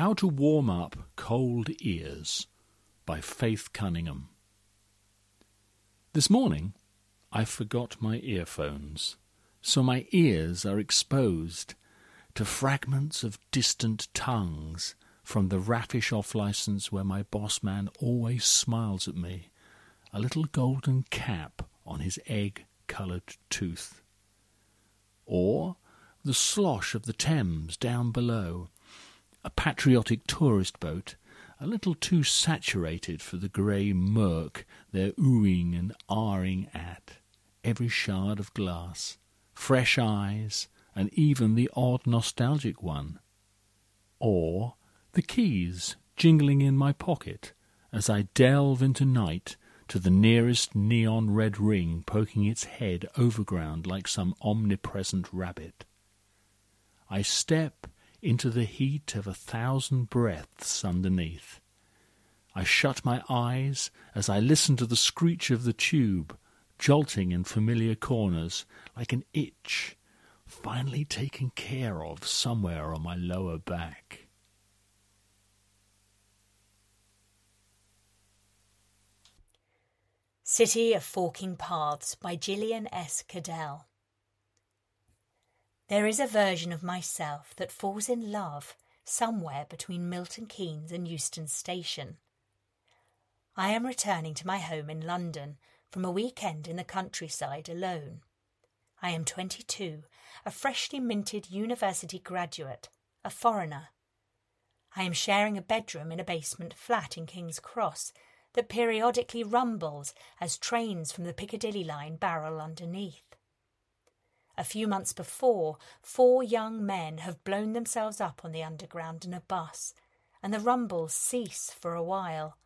How to Warm Up Cold Ears by Faith Cunningham. This morning I forgot my earphones, so my ears are exposed to fragments of distant tongues from the raffish off license where my boss man always smiles at me, a little golden cap on his egg coloured tooth. Or the slosh of the Thames down below a patriotic tourist boat, a little too saturated for the grey murk they're oohing and ahring at, every shard of glass, fresh eyes, and even the odd nostalgic one. Or the keys jingling in my pocket as I delve into night to the nearest neon red ring poking its head overground like some omnipresent rabbit. I step into the heat of a thousand breaths underneath. I shut my eyes as I listen to the screech of the tube, jolting in familiar corners like an itch, finally taken care of somewhere on my lower back. City of Forking Paths by Jillian S. Cadell. There is a version of myself that falls in love somewhere between Milton Keynes and Euston Station. I am returning to my home in London from a weekend in the countryside alone. I am 22, a freshly minted university graduate, a foreigner. I am sharing a bedroom in a basement flat in King's Cross that periodically rumbles as trains from the Piccadilly line barrel underneath. A few months before, four young men have blown themselves up on the underground in a bus, and the rumbles cease for a while.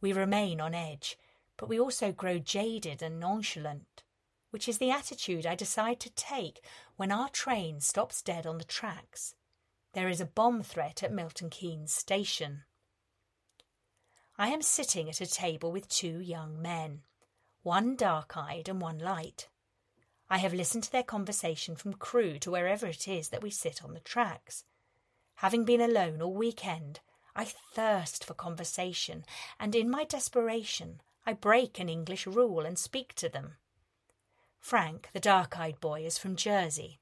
We remain on edge, but we also grow jaded and nonchalant, which is the attitude I decide to take when our train stops dead on the tracks. There is a bomb threat at Milton Keynes station. I am sitting at a table with two young men, one dark eyed and one light. I have listened to their conversation from Crewe to wherever it is that we sit on the tracks. Having been alone all weekend, I thirst for conversation, and in my desperation, I break an English rule and speak to them. Frank, the dark eyed boy, is from Jersey.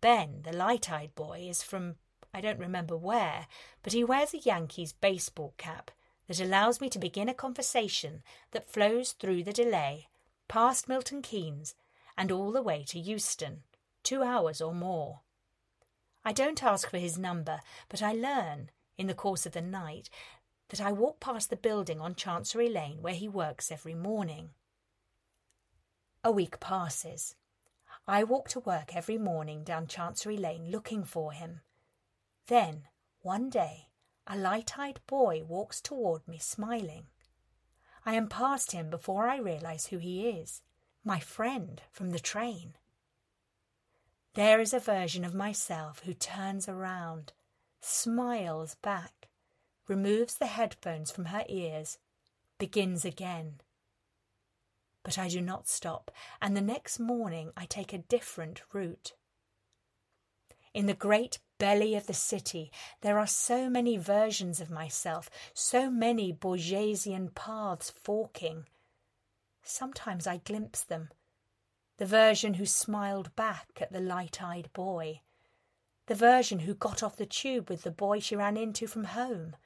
Ben, the light eyed boy, is from I don't remember where, but he wears a Yankees baseball cap that allows me to begin a conversation that flows through the delay, past Milton Keynes, and all the way to Euston, two hours or more. I don't ask for his number, but I learn, in the course of the night, that I walk past the building on Chancery Lane where he works every morning. A week passes. I walk to work every morning down Chancery Lane looking for him. Then, one day, a light eyed boy walks toward me smiling. I am past him before I realize who he is my friend from the train. There is a version of myself who turns around, smiles back, removes the headphones from her ears, begins again. But I do not stop, and the next morning I take a different route. In the great belly of the city, there are so many versions of myself, so many Borgesian paths forking, Sometimes I glimpse them. The version who smiled back at the light eyed boy. The version who got off the tube with the boy she ran into from home.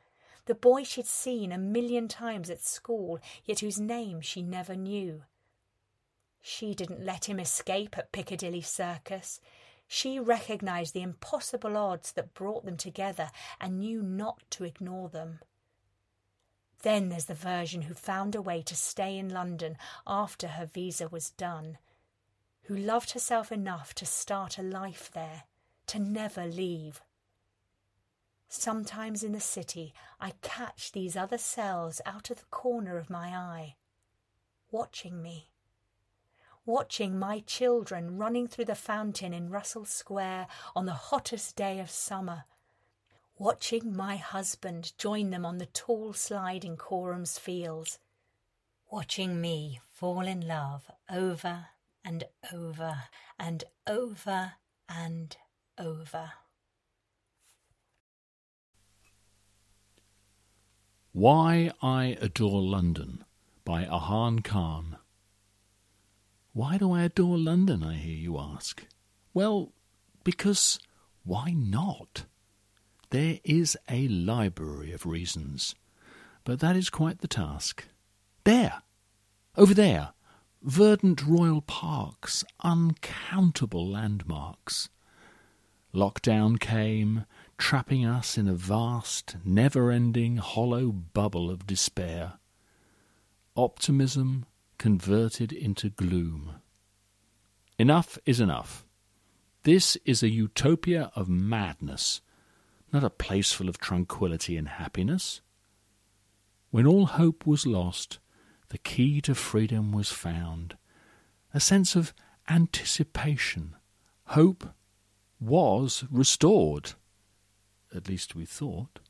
The boy she'd seen a million times at school, yet whose name she never knew. She didn't let him escape at Piccadilly Circus. She recognised the impossible odds that brought them together and knew not to ignore them. Then there's the version who found a way to stay in London after her visa was done, who loved herself enough to start a life there, to never leave. Sometimes in the city, I catch these other selves out of the corner of my eye, watching me. Watching my children running through the fountain in Russell Square on the hottest day of summer watching my husband join them on the tall slide in Coram's fields, watching me fall in love over and over and over and over. Why I Adore London by Arhaan Khan. Why do I adore London, I hear you ask? Well, because why not? There is a library of reasons, but that is quite the task. There! Over there! Verdant royal parks, uncountable landmarks. Lockdown came, trapping us in a vast, never ending, hollow bubble of despair. Optimism converted into gloom. Enough is enough. This is a utopia of madness, not a place full of tranquillity and happiness. When all hope was lost, the key to freedom was found. A sense of anticipation. Hope was restored. At least we thought.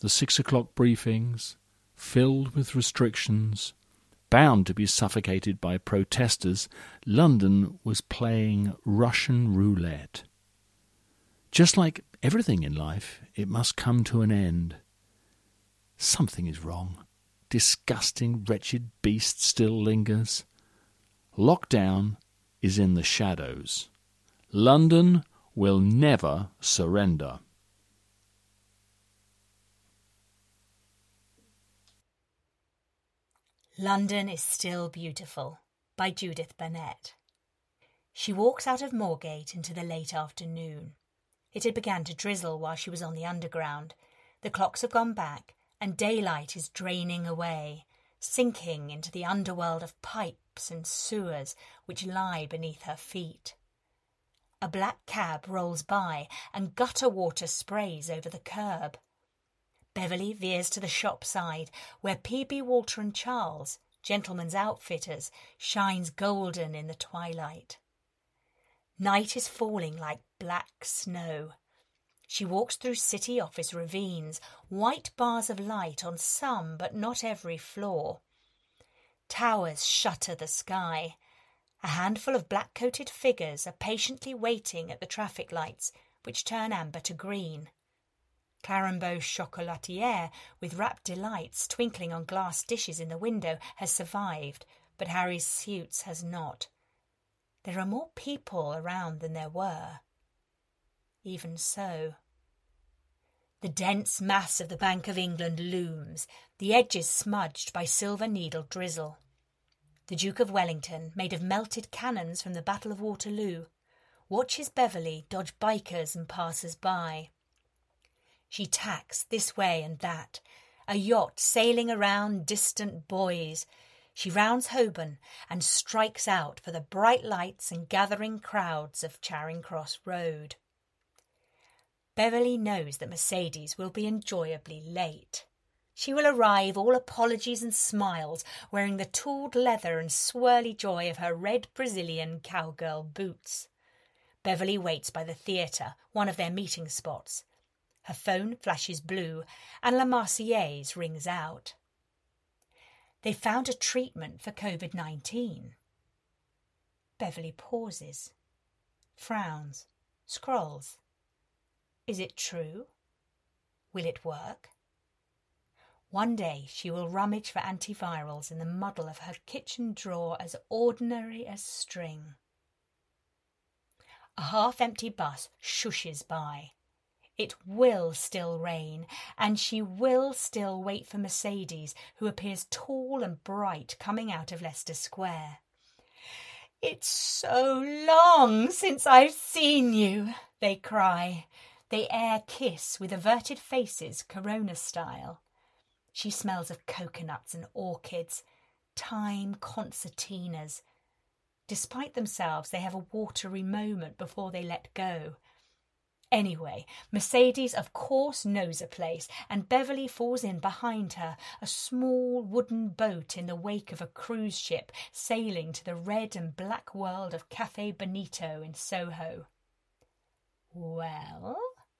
The six o'clock briefings, filled with restrictions, bound to be suffocated by protesters, London was playing Russian roulette. Just like everything in life, it must come to an end. Something is wrong. Disgusting, wretched beast still lingers. Lockdown is in the shadows. London will never surrender. London is Still Beautiful by Judith Burnett. She walks out of Moorgate into the late afternoon. It had begun to drizzle while she was on the underground. The clocks have gone back, and daylight is draining away, sinking into the underworld of pipes and sewers which lie beneath her feet. A black cab rolls by, and gutter water sprays over the curb. Beverly veers to the shop side, where P.B. Walter and Charles, gentlemen's outfitters, shines golden in the twilight. Night is falling like black snow. She walks through city office ravines, white bars of light on some but not every floor. Towers shutter the sky. A handful of black coated figures are patiently waiting at the traffic lights, which turn amber to green. Clerambault's chocolatière, with rapt delights twinkling on glass dishes in the window, has survived, but Harry's suits has not. There are more people around than there were. Even so. The dense mass of the Bank of England looms, the edges smudged by silver needle drizzle. The Duke of Wellington, made of melted cannons from the Battle of Waterloo, watches Beverly dodge bikers and passers by. She tacks this way and that, a yacht sailing around distant buoys. She rounds Holborn and strikes out for the bright lights and gathering crowds of Charing Cross Road. Beverly knows that Mercedes will be enjoyably late. She will arrive all apologies and smiles, wearing the tooled leather and swirly joy of her red Brazilian cowgirl boots. Beverly waits by the theatre, one of their meeting spots, her phone flashes blue, and La Marseillaise rings out. They found a treatment for COVID 19. Beverly pauses, frowns, scrolls. Is it true? Will it work? One day she will rummage for antivirals in the muddle of her kitchen drawer as ordinary as string. A half empty bus shushes by. It will still rain, and she will still wait for Mercedes, who appears tall and bright coming out of Leicester Square. It's so long since I've seen you, they cry. They air kiss with averted faces, Corona style. She smells of coconuts and orchids, time concertinas. Despite themselves, they have a watery moment before they let go. Anyway, Mercedes of course knows a place, and Beverly falls in behind her, a small wooden boat in the wake of a cruise ship sailing to the red and black world of Cafe Bonito in Soho. Well?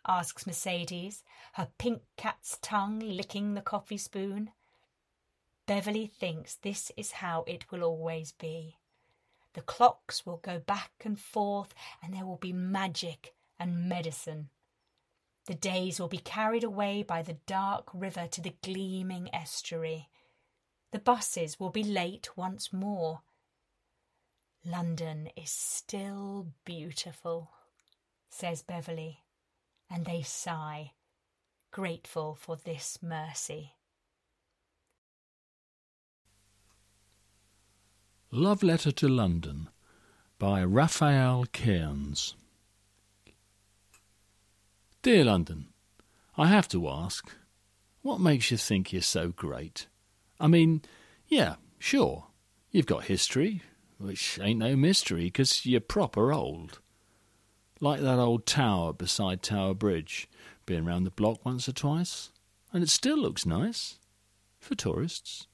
Asks Mercedes, her pink cat's tongue licking the coffee spoon. Beverly thinks this is how it will always be. The clocks will go back and forth, and there will be magic and medicine. The days will be carried away by the dark river to the gleaming estuary. The buses will be late once more. London is still beautiful, says Beverly, and they sigh, grateful for this mercy. Love Letter to London by Raphael Cairns. Dear London, I have to ask, what makes you think you're so great? I mean, yeah, sure, you've got history, which ain't no mystery, 'cause you're proper old. Like that old tower beside Tower Bridge, been round the block once or twice, and it still looks nice for tourists.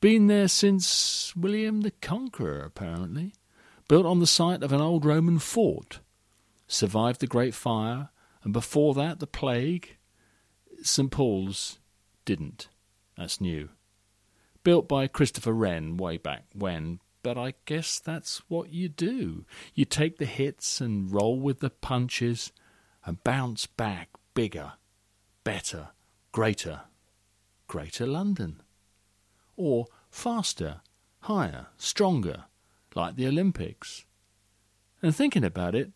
Been there since William the Conqueror, apparently. Built on the site of an old Roman fort. Survived the Great Fire and before that the plague. St Paul's didn't. That's new. Built by Christopher Wren way back when, but I guess that's what you do. You take the hits and roll with the punches and bounce back bigger, better, greater, greater London. Or faster, higher, stronger, like the Olympics. And thinking about it,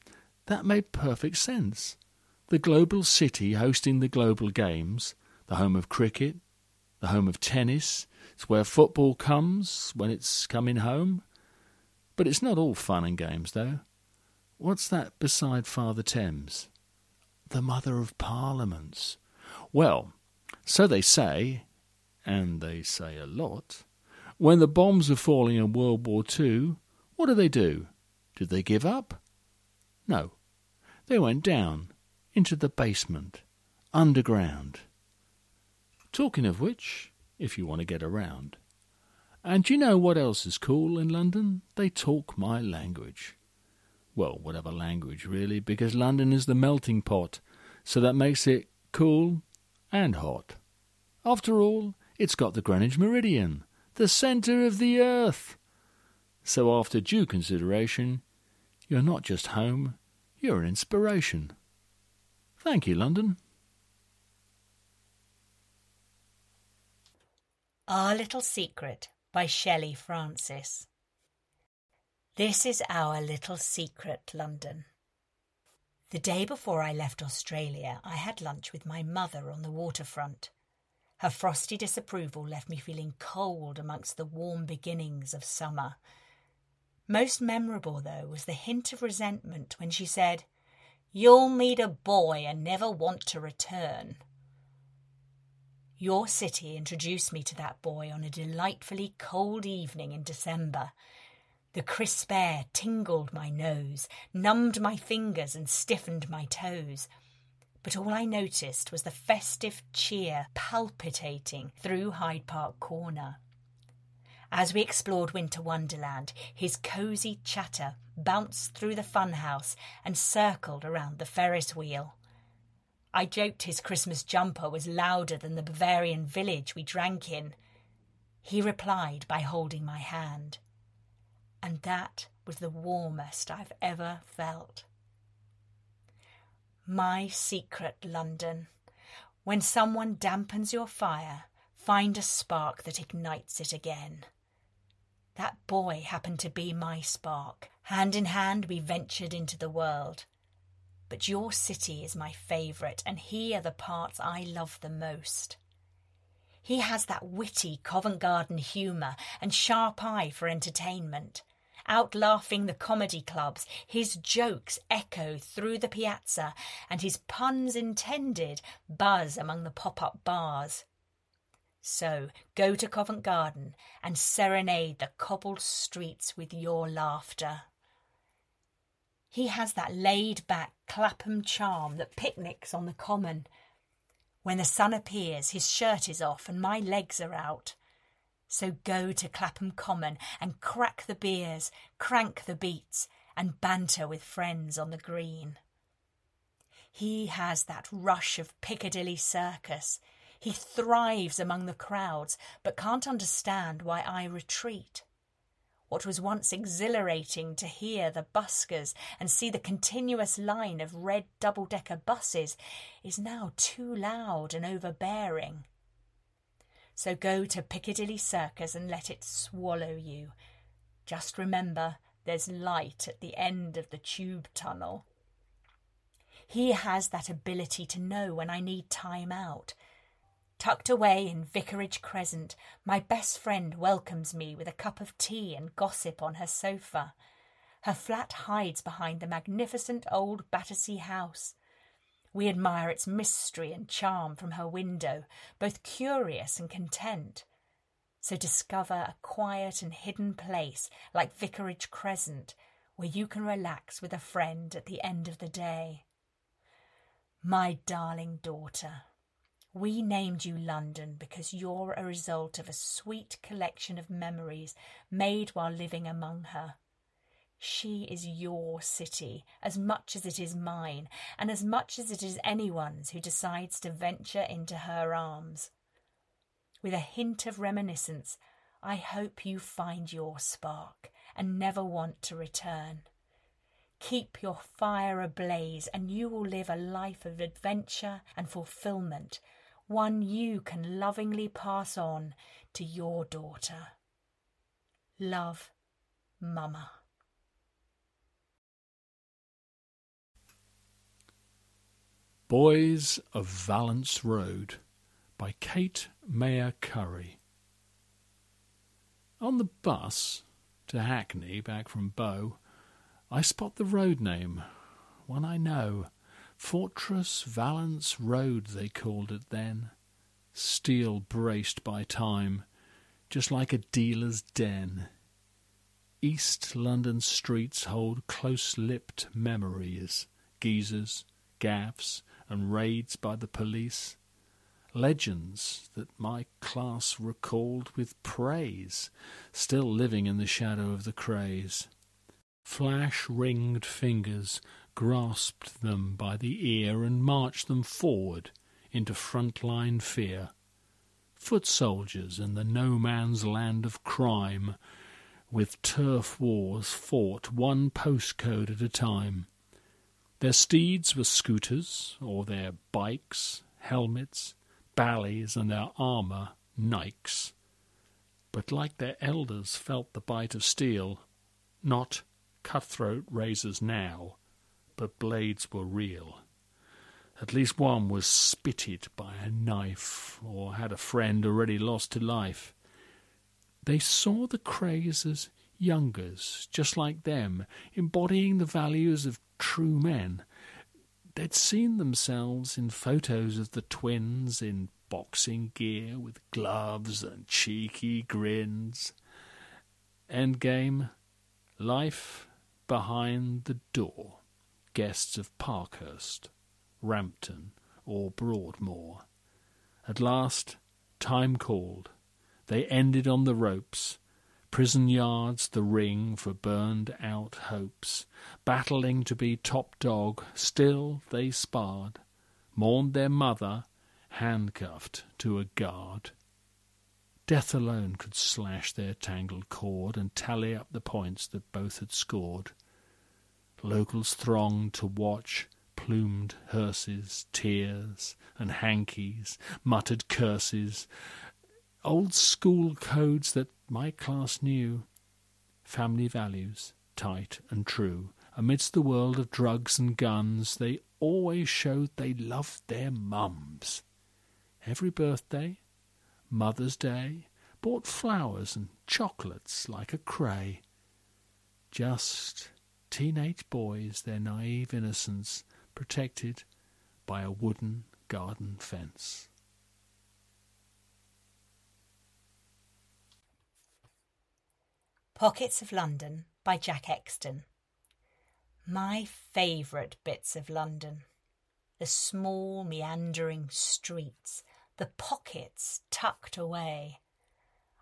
that made perfect sense the global city hosting the global games, the home of cricket, the home of tennis. It's where football comes when it's coming home. But it's not all fun and games, though. What's that beside Father Thames? The mother of parliaments. Well, so they say, and they say a lot. When the bombs are falling in World War II, what do they do? Did they give up? No. They went down into the basement, underground. Talking of which, if you want to get around. And you know what else is cool in London? They talk my language. Well, whatever language, really, because London is the melting pot, so that makes it cool and hot. After all, it's got the Greenwich Meridian, the centre of the earth. So, after due consideration, you're not just home, you're an inspiration. Thank you, London. Our Little Secret by Shelley Francis. This is our little secret, London. The day before I left Australia, I had lunch with my mother on the waterfront. Her frosty disapproval left me feeling cold amongst the warm beginnings of summer. Most memorable, though, was the hint of resentment when she said, You'll meet a boy and never want to return. Your city introduced me to that boy on a delightfully cold evening in December. The crisp air tingled my nose, numbed my fingers, and stiffened my toes. But all I noticed was the festive cheer palpitating through Hyde Park Corner. As we explored Winter Wonderland, his cosy chatter bounced through the funhouse and circled around the Ferris wheel. I joked his Christmas jumper was louder than the Bavarian village we drank in. He replied by holding my hand. And that was the warmest I've ever felt. My secret, London. When someone dampens your fire, find a spark that ignites it again. That boy happened to be my spark. Hand in hand, we ventured into the world. But your city is my favourite, and here are the parts I love the most. He has that witty Covent Garden humour and sharp eye for entertainment. Out laughing the comedy clubs, his jokes echo through the piazza, and his puns intended buzz among the pop up bars. So go to Covent Garden and serenade the cobbled streets with your laughter. He has that laid back Clapham charm that picnics on the common. When the sun appears, his shirt is off and my legs are out. So go to Clapham Common and crack the beers, crank the beats, and banter with friends on the green. He has that rush of Piccadilly Circus, he thrives among the crowds, but can't understand why I retreat. What was once exhilarating to hear the buskers and see the continuous line of red double decker buses is now too loud and overbearing. So go to Piccadilly Circus and let it swallow you. Just remember there's light at the end of the tube tunnel. He has that ability to know when I need time out Tucked away in Vicarage Crescent, my best friend welcomes me with a cup of tea and gossip on her sofa. Her flat hides behind the magnificent old Battersea house. We admire its mystery and charm from her window, both curious and content. So discover a quiet and hidden place like Vicarage Crescent, where you can relax with a friend at the end of the day. My darling daughter, we named you London because you're a result of a sweet collection of memories made while living among her. She is your city as much as it is mine, and as much as it is anyone's who decides to venture into her arms. With a hint of reminiscence, I hope you find your spark and never want to return. Keep your fire ablaze, and you will live a life of adventure and fulfilment one you can lovingly pass on to your daughter. Love, Mama. Boys of Valence Road by Kate Mayer Currie. On the bus to Hackney back from Bow, I spot the road name, one I know. Fortress Valence Road, they called it then. Steel braced by time, just like a dealer's den. East London streets hold close lipped memories, geezers, gaffs, and raids by the police. Legends that my class recalled with praise, still living in the shadow of the craze. Flash ringed fingers grasped them by the ear and marched them forward into front-line fear. Foot soldiers in the no-man's land of crime, with turf wars fought one postcode at a time. Their steeds were scooters, or their bikes, helmets, ballys, and their armour, nikes. But like their elders felt the bite of steel, not cutthroat razors now, but blades were real. At least one was spitted by a knife, or had a friend already lost to life. They saw the Krays as youngers, just like them, embodying the values of true men. They'd seen themselves in photos of the twins in boxing gear with gloves and cheeky grins. Endgame, life behind the door guests of Parkhurst, Rampton, or Broadmoor. At last, time called. They ended on the ropes, prison yards the ring for burned out hopes. Battling to be top dog, still they sparred, mourned their mother, handcuffed to a guard. Death alone could slash their tangled cord and tally up the points that both had scored. Locals thronged to watch plumed hearses, tears and hankies, muttered curses, old school codes that my class knew, family values, tight and true. Amidst the world of drugs and guns, they always showed they loved their mums. Every birthday, Mother's Day, bought flowers and chocolates like a Kray. Just teenage boys, their naive innocence protected by a wooden garden fence. Pockets of London by Jack Exton. My favourite bits of London. The small meandering streets, the pockets tucked away,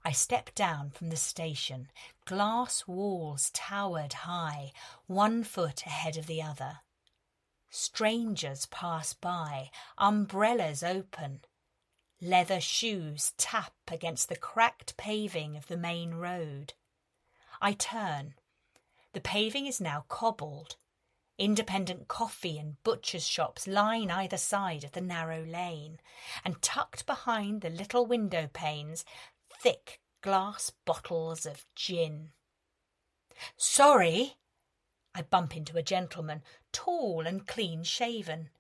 I stepped down from the station. Glass walls towered high, one foot ahead of the other. Strangers pass by, umbrellas open. Leather shoes tap against the cracked paving of the main road. I turn. The paving is now cobbled. Independent coffee and butcher's shops line either side of the narrow lane, and tucked behind the little window panes, thick glass bottles of gin. Sorry! I bump into a gentleman, tall and clean shaven.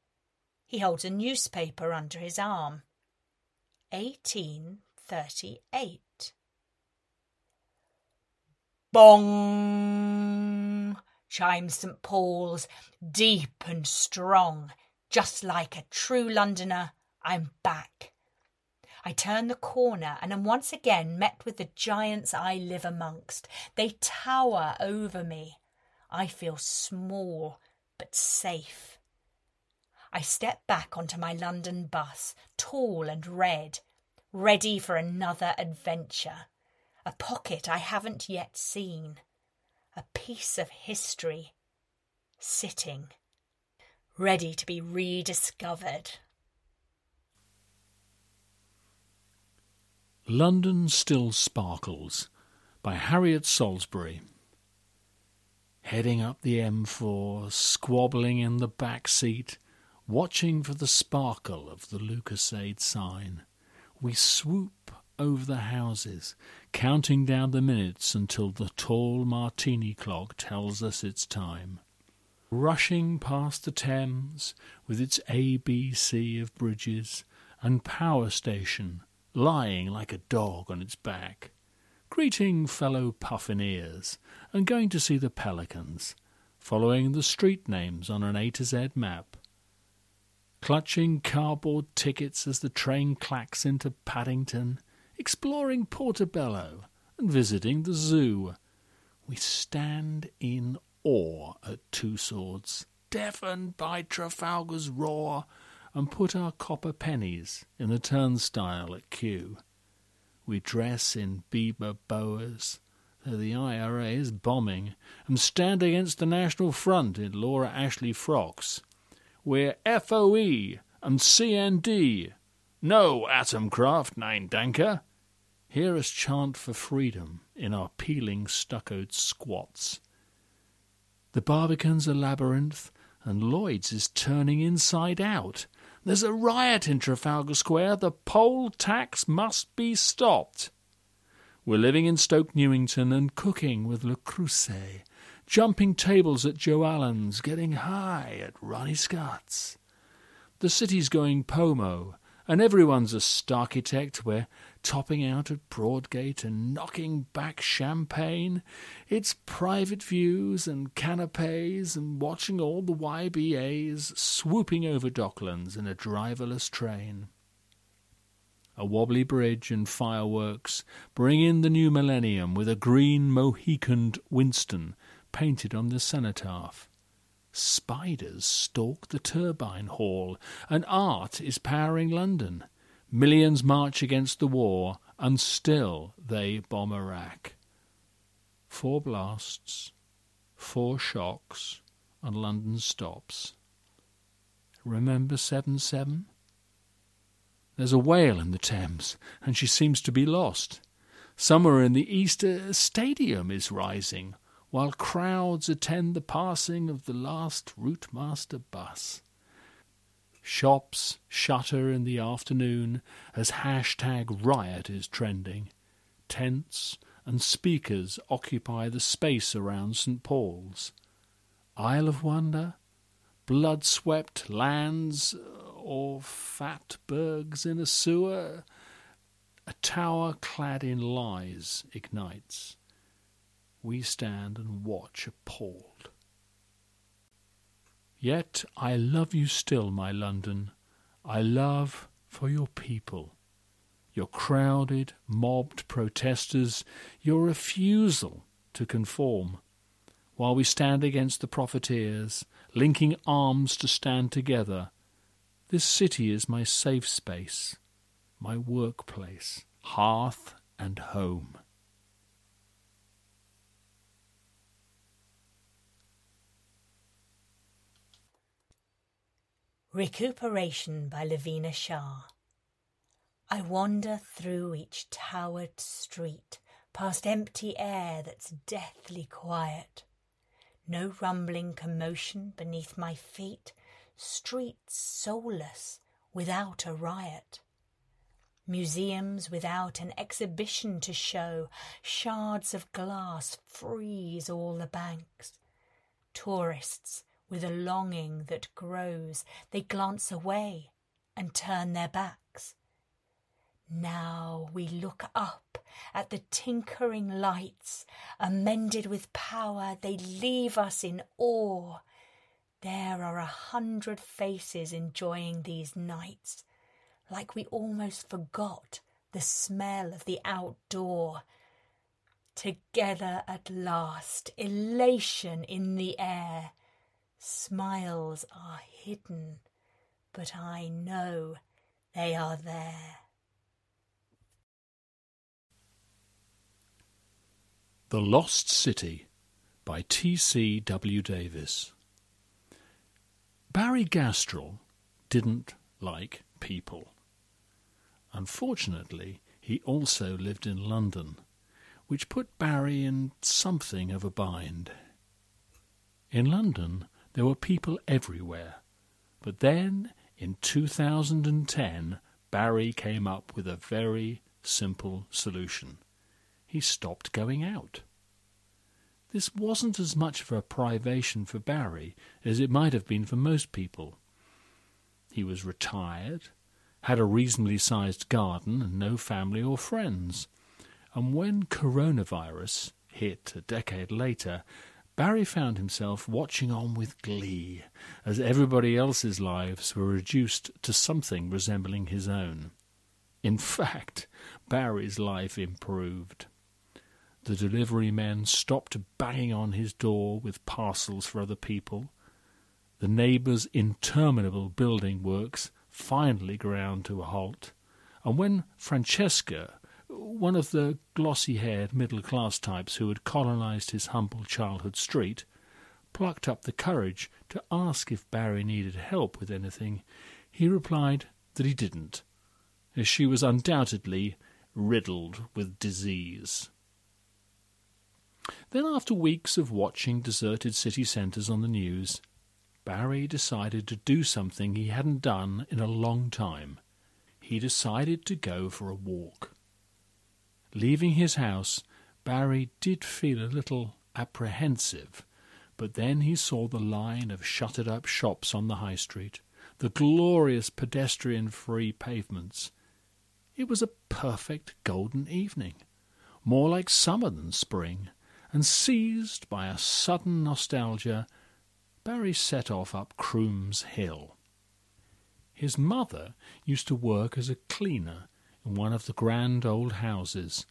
He holds a newspaper under his arm. 1838. Bong! chimes St. Paul's, deep and strong. Just like a true Londoner, I'm back. I turn the corner and am once again met with the giants I live amongst. They tower over me. I feel small but safe. I step back onto my London bus, tall and red, ready for another adventure. A pocket I haven't yet seen a piece of history sitting, ready to be rediscovered. London Still Sparkles by Harriet Salisbury. Heading up the M4, squabbling in the back seat, watching for the sparkle of the Lucozade sign, we swoop over the houses, counting down the minutes until the tall martini clock tells us it's time. Rushing past the Thames with its ABC of bridges and power station lying like a dog on its back, greeting fellow puffineers and going to see the pelicans, following the street names on an A to Z map, clutching cardboard tickets as the train clacks into Paddington, exploring Portobello and visiting the zoo. We stand in awe at Tussauds, deafened by Trafalgar's roar, and put our copper pennies in the turnstile at Kew. We dress in Biba boas, though the IRA is bombing, and stand against the National Front in Laura Ashley frocks. We're FOE and CND, no Atomkraft, Nein Danke. Hear us chant for freedom in our peeling stuccoed squats. The Barbican's a labyrinth, and Lloyd's is turning inside out. There's a riot in Trafalgar Square. The poll tax must be stopped. We're living in Stoke Newington and cooking with Le Creuset, jumping tables at Joe Allen's, getting high at Ronnie Scott's. The city's going pomo, and everyone's a starchitect. We're topping out at Broadgate and knocking back champagne. It's private views and canapes and watching all the YBAs swooping over Docklands in a driverless train. A wobbly bridge and fireworks bring in the new millennium with a green Mohicaned Winston painted on the cenotaph. Spiders stalk the turbine hall, and art is powering London. Millions march against the war, and still they bomb Iraq. Four blasts, four shocks, and London stops. Remember 7 7? There's a whale in the Thames, and she seems to be lost. Somewhere in the east a stadium is rising, while crowds attend the passing of the last Routemaster bus. Shops shutter in the afternoon as hashtag riot is trending. Tents and speakers occupy the space around St. Paul's. Isle of Wonder? Blood swept lands or fatbergs in a sewer? A tower clad in lies ignites we stand and watch appalled. Yet I love you still, my London. I love for your people, your crowded, mobbed protesters, your refusal to conform, while we stand against the profiteers, linking arms to stand together. This city is my safe space, my workplace, hearth and home. Recuperation by Lavina Shah. I wander through each towered street, past empty air that's deathly quiet. No rumbling commotion beneath my feet, streets soulless without a riot. Museums without an exhibition to show, shards of glass freeze all the banks. Tourists with a longing that grows, they glance away and turn their backs. Now we look up at the tinkering lights, amended with power, they leave us in awe. There are a hundred faces enjoying these nights like we almost forgot the smell of the outdoor. Together at last, elation in the air. Smiles are hidden, but I know they are there. The Lost City by T. C. W. Davies. Barry Gastrell didn't like people. Unfortunately, he also lived in London, which put Barry in something of a bind. In London, there were people everywhere, but then, in 2010, Barry came up with a very simple solution. He stopped going out. This wasn't as much of a privation for Barry as it might have been for most people. He was retired, had a reasonably sized garden and no family or friends. And when coronavirus hit a decade later, Barry found himself watching on with glee as everybody else's lives were reduced to something resembling his own. In fact, Barry's life improved. The delivery men stopped banging on his door with parcels for other people. The neighbours' interminable building works finally ground to a halt, and when Francesca, one of the glossy haired middle class types who had colonized his humble childhood street, plucked up the courage to ask if Barry needed help with anything, he replied that he didn't, as she was undoubtedly riddled with disease. Then, after weeks of watching deserted city centres on the news, Barry decided to do something he hadn't done in a long time. He decided to go for a walk. Leaving his house, Barry did feel a little apprehensive, but then he saw the line of shuttered up shops on the high street, the glorious pedestrian free pavements. It was a perfect golden evening, more like summer than spring, and seized by a sudden nostalgia, Barry set off up Crooms Hill. His mother used to work as a cleaner in one of the grand old houses,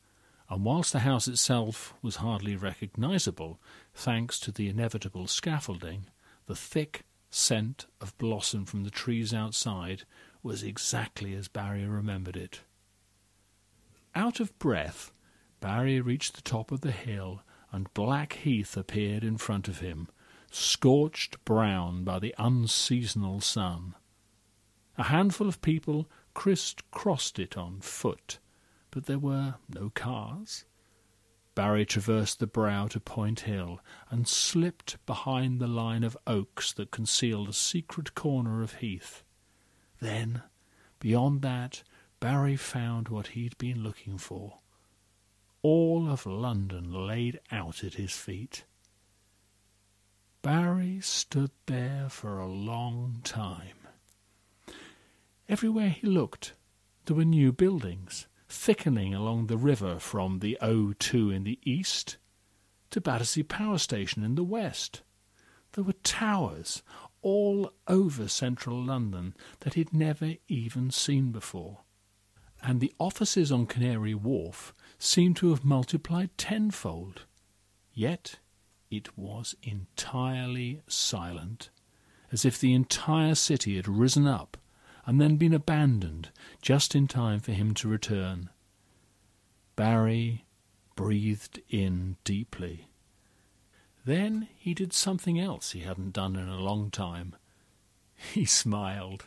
and whilst the house itself was hardly recognizable, thanks to the inevitable scaffolding, the thick scent of blossom from the trees outside was exactly as Barry remembered it. Out of breath, Barry reached the top of the hill, and Blackheath appeared in front of him, scorched brown by the unseasonal sun. A handful of people criss-crossed it on foot, but there were no cars. Barry traversed the brow to Point Hill and slipped behind the line of oaks that concealed a secret corner of heath. Then, beyond that, Barry found what he'd been looking for. All of London laid out at his feet. Barry stood there for a long time. Everywhere he looked, there were new buildings, thickening along the river from the O2 in the east to Battersea Power Station in the west. There were towers all over central London that he'd never even seen before. And the offices on Canary Wharf seemed to have multiplied tenfold. Yet it was entirely silent, as if the entire city had risen up and then been abandoned just in time for him to return. Barry breathed in deeply. Then he did something else he hadn't done in a long time. He smiled.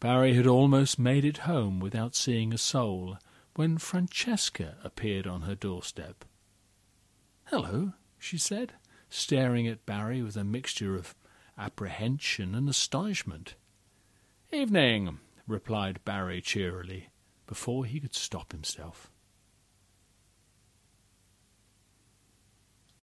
Barry had almost made it home without seeing a soul, when Francesca appeared on her doorstep. Hello, she said, staring at Barry with a mixture of apprehension and astonishment. Evening, replied Barry cheerily, before he could stop himself.